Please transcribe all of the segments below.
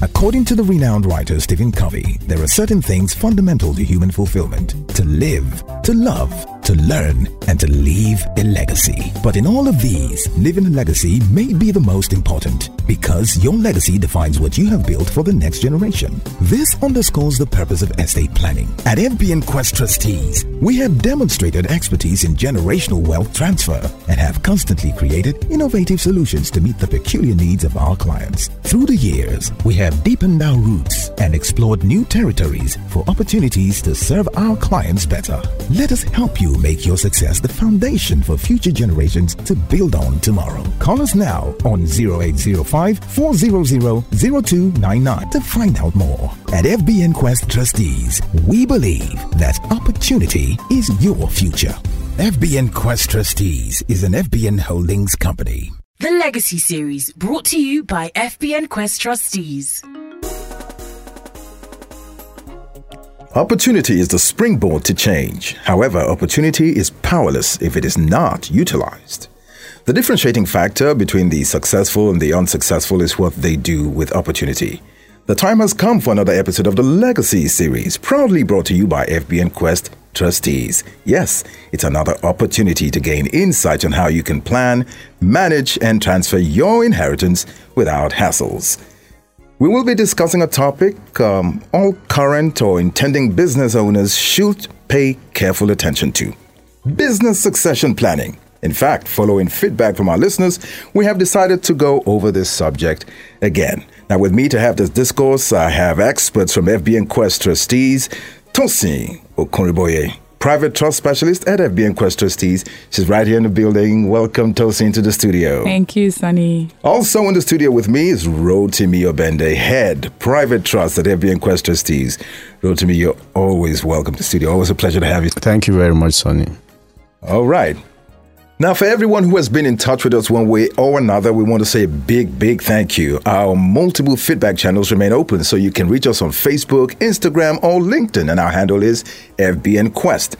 According to the renowned writer Stephen Covey, there are certain things fundamental to human fulfillment. To live, to love, to learn, and to leave a legacy. But in all of these, living a legacy may be the most important because your legacy defines what you have built for the next generation. This underscores the purpose of estate planning. At FBN Quest Trustees, we have demonstrated expertise in generational wealth transfer and have constantly created innovative solutions to meet the peculiar needs of our clients. Through the years, we have deepened our roots and explored new territories for opportunities to serve our clients better. Let us help you make your success the foundation for future generations to build on tomorrow. Call us now on 0805 400 0299 to find out more. At FBN Quest Trustees, we believe that opportunity is your future. FBN Quest Trustees is an FBN Holdings company. The Legacy Series brought to you by FBN Quest Trustees. Opportunity is the springboard to change. However, opportunity is powerless if it is not utilized. The differentiating factor between the successful and the unsuccessful is what they do with opportunity. The time has come for another episode of the Legacy series, proudly brought to you by FBN Quest Trustees. Yes, it's another opportunity to gain insight on how you can plan, manage, and transfer your inheritance without hassles. We will be discussing a topic um, all current or intending business owners should pay careful attention to business succession planning. In fact, following feedback from our listeners, we have decided to go over this subject again. Now, with me to have this discourse, I have experts from FBN Quest trustees, Tosin Okunriboye, private trust specialist at FBN Quest Trustees. She's right here in the building. Welcome, Tosin, to the studio. Thank you, Sonny. Also in the studio with me is Rotimi Obende, head private trust at FBN Quest Trustees. Rotimi, you're always welcome to the studio. Always a pleasure to have you. Thank you very much, Sonny. All right. Now, for everyone who has been in touch with us one way or another, we want to say a big, big thank you. Our multiple feedback channels remain open, so you can reach us on Facebook, Instagram, or LinkedIn, and our handle is FBN Quest.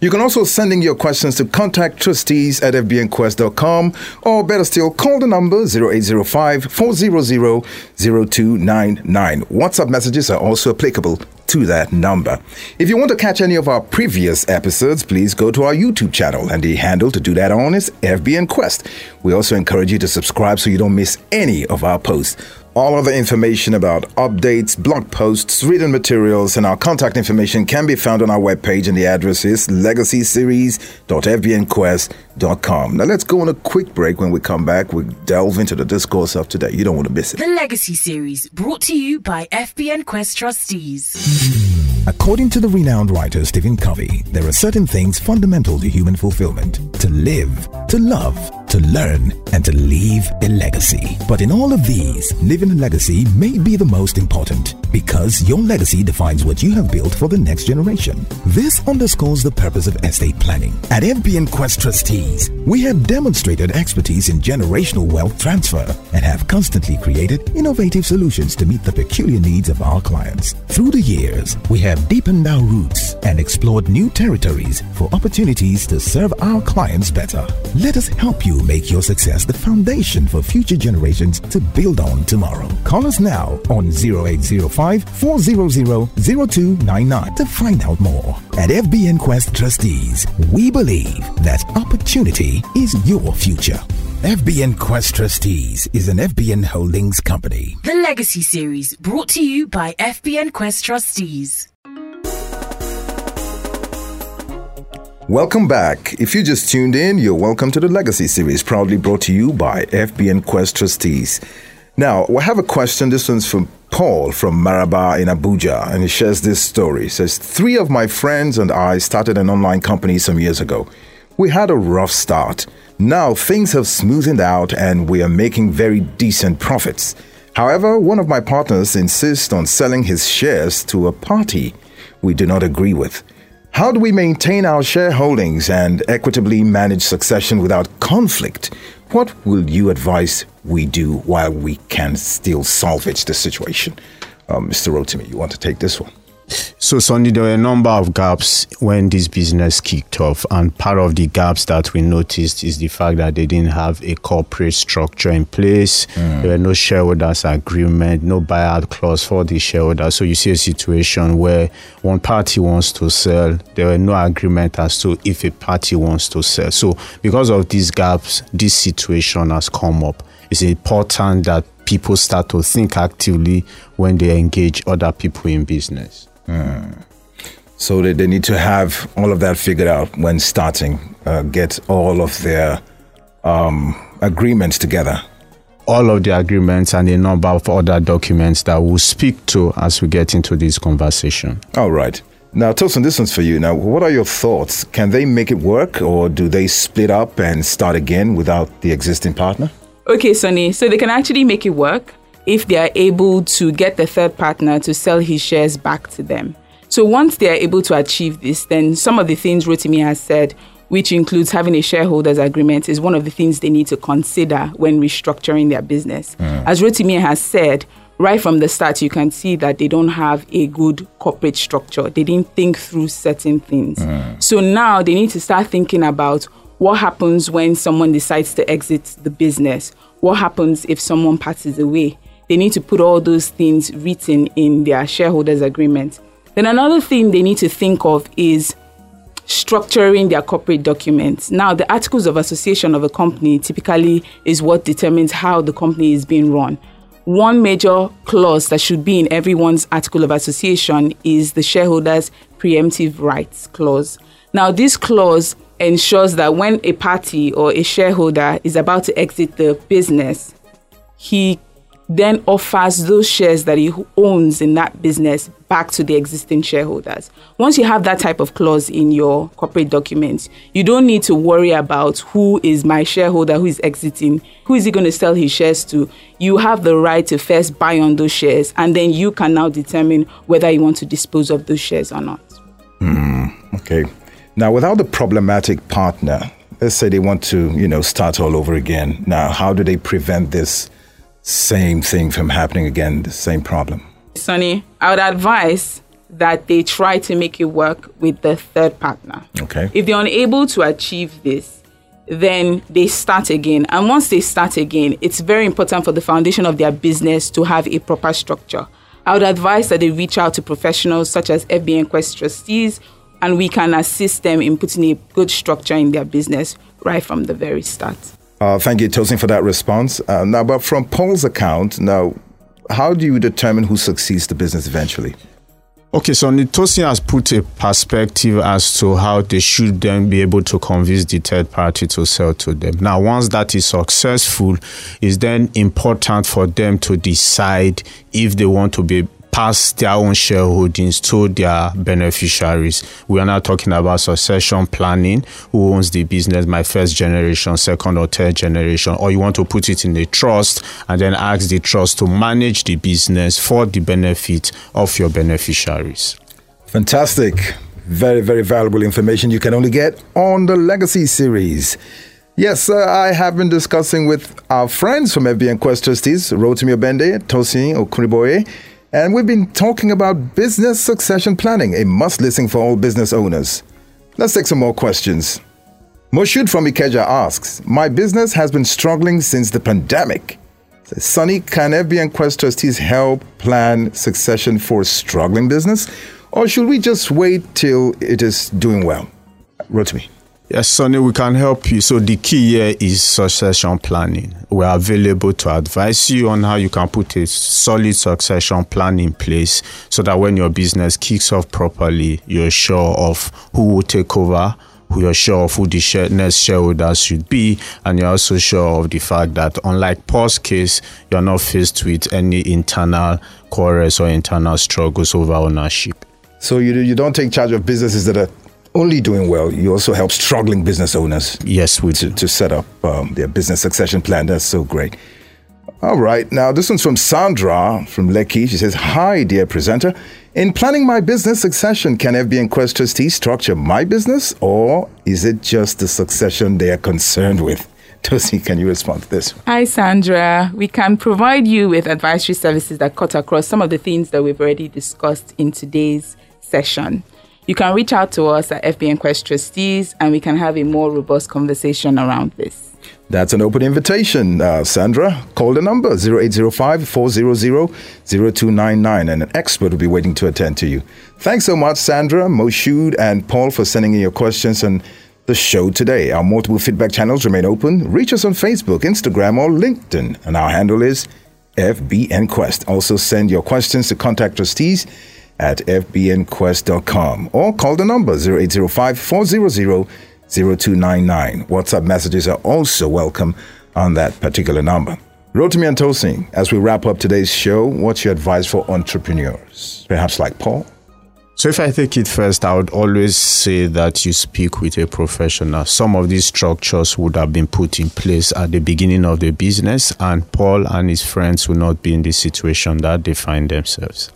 You can also send in your questions to contact trustees at fbnquest.com or better still, call the number 0805 400 0299. WhatsApp messages are also applicable to that number. If you want to catch any of our previous episodes, please go to our YouTube channel, and the handle to do that on is FBN Quest. We also encourage you to subscribe so you don't miss any of our posts. All other information about updates, blog posts, written materials, and our contact information can be found on our webpage, and the address is legacyseries.fbnquest.com. Now, let's go on a quick break. When we come back, we delve into the discourse of today. You don't want to miss it. The Legacy Series brought to you by FBN Quest Trustees. According to the renowned writer Stephen Covey, there are certain things fundamental to human fulfillment to live, to love, to learn, and to leave a legacy. But in all of these, leaving a legacy may be the most important because your legacy defines what you have built for the next generation. This underscores the purpose of estate planning. At FBN Quest Trustees, we have demonstrated expertise in generational wealth transfer and have constantly created innovative solutions to meet the peculiar needs of our clients. Through the years, we have deepened our roots and explored new territories for opportunities to serve our clients better. Let us help you make your success the foundation for future generations to build on tomorrow. Call us now on 0805 400 0299 to find out more. At FBN Quest Trustees, we believe that opportunity is your future. FBN Quest Trustees is an FBN Holdings company. The Legacy Series brought to you by FBN Quest Trustees. Welcome back. If you just tuned in, you're welcome to the Legacy series, proudly brought to you by FBN Quest Trustees. Now, we have a question. This one's from Paul from Maraba in Abuja, and he shares this story. He says, Three of my friends and I started an online company some years ago. We had a rough start. Now things have smoothened out and we are making very decent profits. However, one of my partners insists on selling his shares to a party we do not agree with. How do we maintain our shareholdings and equitably manage succession without conflict? What will you advise we do while we can still salvage the situation? Um, Mr. Rotimi, you want to take this one? So, Sonny, there were a number of gaps when this business kicked off, and part of the gaps that we noticed is the fact that they didn't have a corporate structure in place. Mm. There were no shareholders agreement, no buyout clause for the shareholders. So you see a situation where one party wants to sell, there were no agreement as to if a party wants to sell. So because of these gaps, this situation has come up. It's important that people start to think actively when they engage other people in business. Mm. So they, they need to have all of that figured out when starting, uh, get all of their um, agreements together. All of the agreements and a number of other documents that we'll speak to as we get into this conversation. All right. Now, Tosin, this one's for you. Now, what are your thoughts? Can they make it work or do they split up and start again without the existing partner? Okay, Sonny. So they can actually make it work if they are able to get the third partner to sell his shares back to them. So once they are able to achieve this, then some of the things Rotimi has said, which includes having a shareholders agreement, is one of the things they need to consider when restructuring their business. Mm. As Rotimi has said, right from the start, you can see that they don't have a good corporate structure. They didn't think through certain things. Mm. So now they need to start thinking about what happens when someone decides to exit the business? What happens if someone passes away? They need to put all those things written in their shareholders agreement. Then another thing they need to think of is structuring their corporate documents. Now, the articles of association of a company typically is what determines how the company is being run. One major clause that should be in everyone's article of association is the shareholders' preemptive rights clause. Now, this clause ensures that when a party or a shareholder is about to exit the business, he then offers those shares that he owns in that business back to the existing shareholders. Once you have that type of clause in your corporate documents, you don't need to worry about who is my shareholder, who is exiting, who is he going to sell his shares to. You have the right to first buy on those shares, and then you can now determine whether you want to dispose of those shares or not. Mm, okay. Now, without the problematic partner, let's say they want to, you know, start all over again. Now, how do they prevent this? Same thing from happening again, the same problem? Sonny, I would advise that they try to make it work with the third partner. Okay. If they're unable to achieve this, then they start again. And once they start again, it's very important for the foundation of their business to have a proper structure. I would advise that they reach out to professionals such as FBN Quest trustees, and we can assist them in putting a good structure in their business right from the very start. Uh, thank you, Tosin, for that response. Uh, now, but from Paul's account, now, how do you determine who succeeds the business eventually? Okay, so Nitosi has put a perspective as to how they should then be able to convince the third party to sell to them. Now, once that is successful, it's then important for them to decide if they want to be pass their own shareholdings to their beneficiaries. We are now talking about succession planning. Who owns the business? My first generation, second or third generation. Or you want to put it in a trust and then ask the trust to manage the business for the benefit of your beneficiaries. Fantastic. Very, very valuable information you can only get on the Legacy series. Yes, uh, I have been discussing with our friends from FBN Quest Trustees, Rotimi Obende, Tosin Okuniboye, and we've been talking about business succession planning, a must listen for all business owners. Let's take some more questions. Moshud from Ikeja asks, My business has been struggling since the pandemic. Sonny, can FBN Quest trustees help plan succession for a struggling business? Or should we just wait till it is doing well? Rotimi. Yes, Sonny, we can help you. So the key here is succession planning. We are available to advise you on how you can put a solid succession plan in place so that when your business kicks off properly, you're sure of who will take over, who you're sure of who the share, next shareholders should be, and you're also sure of the fact that unlike Paul's case, you're not faced with any internal quarrels or internal struggles over ownership. So you, you don't take charge of businesses that are only doing well, you also help struggling business owners. Yes, we to, to set up um, their business succession plan. That's so great. All right, now this one's from Sandra from Lekki. She says, Hi, dear presenter. In planning my business succession, can FBN Quest Trustee structure my business or is it just the succession they are concerned with? Tosi, can you respond to this? Hi, Sandra. We can provide you with advisory services that cut across some of the things that we've already discussed in today's session. You can reach out to us at FBN Quest Trustees and we can have a more robust conversation around this. That's an open invitation, uh, Sandra. Call the number 0805 400 0299 and an expert will be waiting to attend to you. Thanks so much, Sandra, Moshood, and Paul for sending in your questions and the show today. Our multiple feedback channels remain open. Reach us on Facebook, Instagram, or LinkedIn, and our handle is FBN Quest. Also, send your questions to contact trustees at fbnquest.com or call the number 0805 400 0299. WhatsApp messages are also welcome on that particular number. Rotimi and Tosin, as we wrap up today's show, what's your advice for entrepreneurs? Perhaps like Paul? So, if I take it first, I would always say that you speak with a professional. Some of these structures would have been put in place at the beginning of the business, and Paul and his friends would not be in the situation that they find themselves.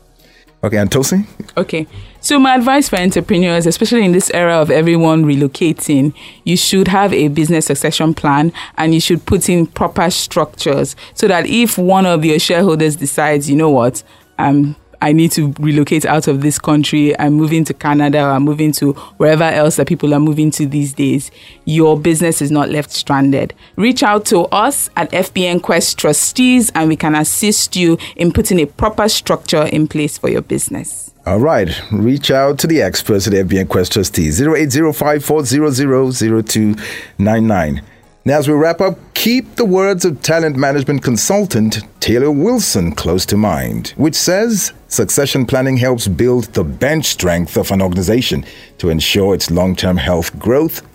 Okay, and Tosin? Okay. So my advice for entrepreneurs, especially in this era of everyone relocating, you should have a business succession plan and you should put in proper structures so that if one of your shareholders decides, you know what, um, I need to relocate out of this country. I'm moving to Canada or I'm moving to wherever else that people are moving to these days. Your business is not left stranded. Reach out to us at FBN Quest Trustees and we can assist you in putting a proper structure in place for your business. All right. Reach out to the experts at FBN Quest Trustees 0805 0299. Now, as we wrap up, keep the words of talent management consultant Taylor Wilson close to mind, which says succession planning helps build the bench strength of an organization to ensure its long term health growth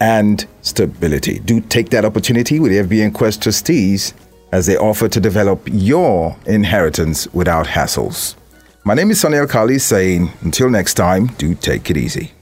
and stability. Do take that opportunity with FBN Quest trustees as they offer to develop your inheritance without hassles. My name is Sonia Kali saying, until next time, do take it easy.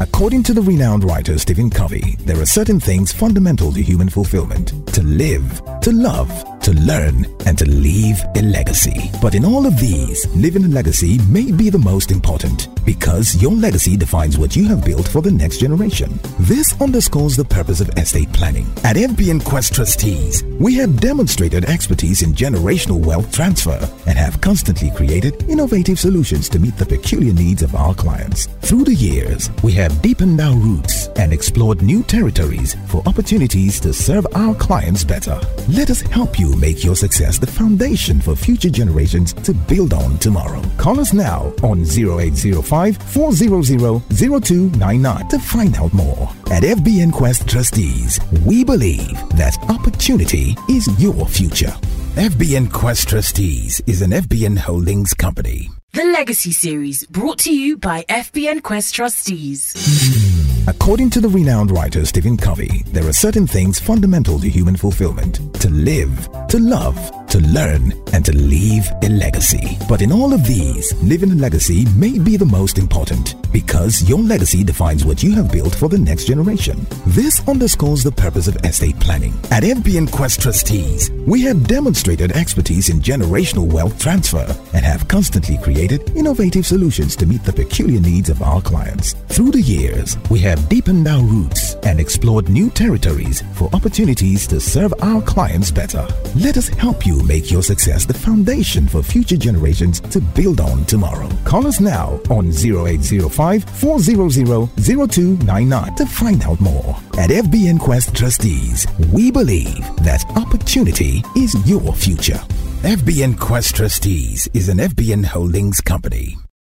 According to the renowned writer Stephen Covey, there are certain things fundamental to human fulfillment. To live, to love, to learn, and to leave a legacy. But in all of these, leaving a legacy may be the most important because your legacy defines what you have built for the next generation. This underscores the purpose of estate planning. At FBN Quest Trustees, we have demonstrated expertise in generational wealth transfer and have constantly created innovative solutions to meet the peculiar needs of our clients. Through the years, we have deepened our roots and explored new territories for opportunities to serve our clients better. Let us help you make your success the foundation for future generations to build on tomorrow. Call us now on 0805 400 0299 to find out more. At FBN Quest Trustees, we believe that opportunity is your future. FBN Quest Trustees is an FBN Holdings company. The Legacy Series, brought to you by FBN Quest Trustees. According to the renowned writer Stephen Covey, there are certain things fundamental to human fulfillment. To live, to love, to learn, and to leave a legacy. But in all of these, living a legacy may be the most important because your legacy defines what you have built for the next generation. This underscores the purpose of estate planning. At FBN Quest Trustees, we have demonstrated expertise in generational wealth transfer and have constantly created innovative solutions to meet the peculiar needs of our clients. Through the years, we have deepened our roots and explored new territories for opportunities to serve our clients better. Let us help you make your success the foundation for future generations to build on tomorrow. Call us now on 0805 400 0299 to find out more. At FBN Quest Trustees, we believe that opportunity is your future. FBN Quest Trustees is an FBN Holdings company.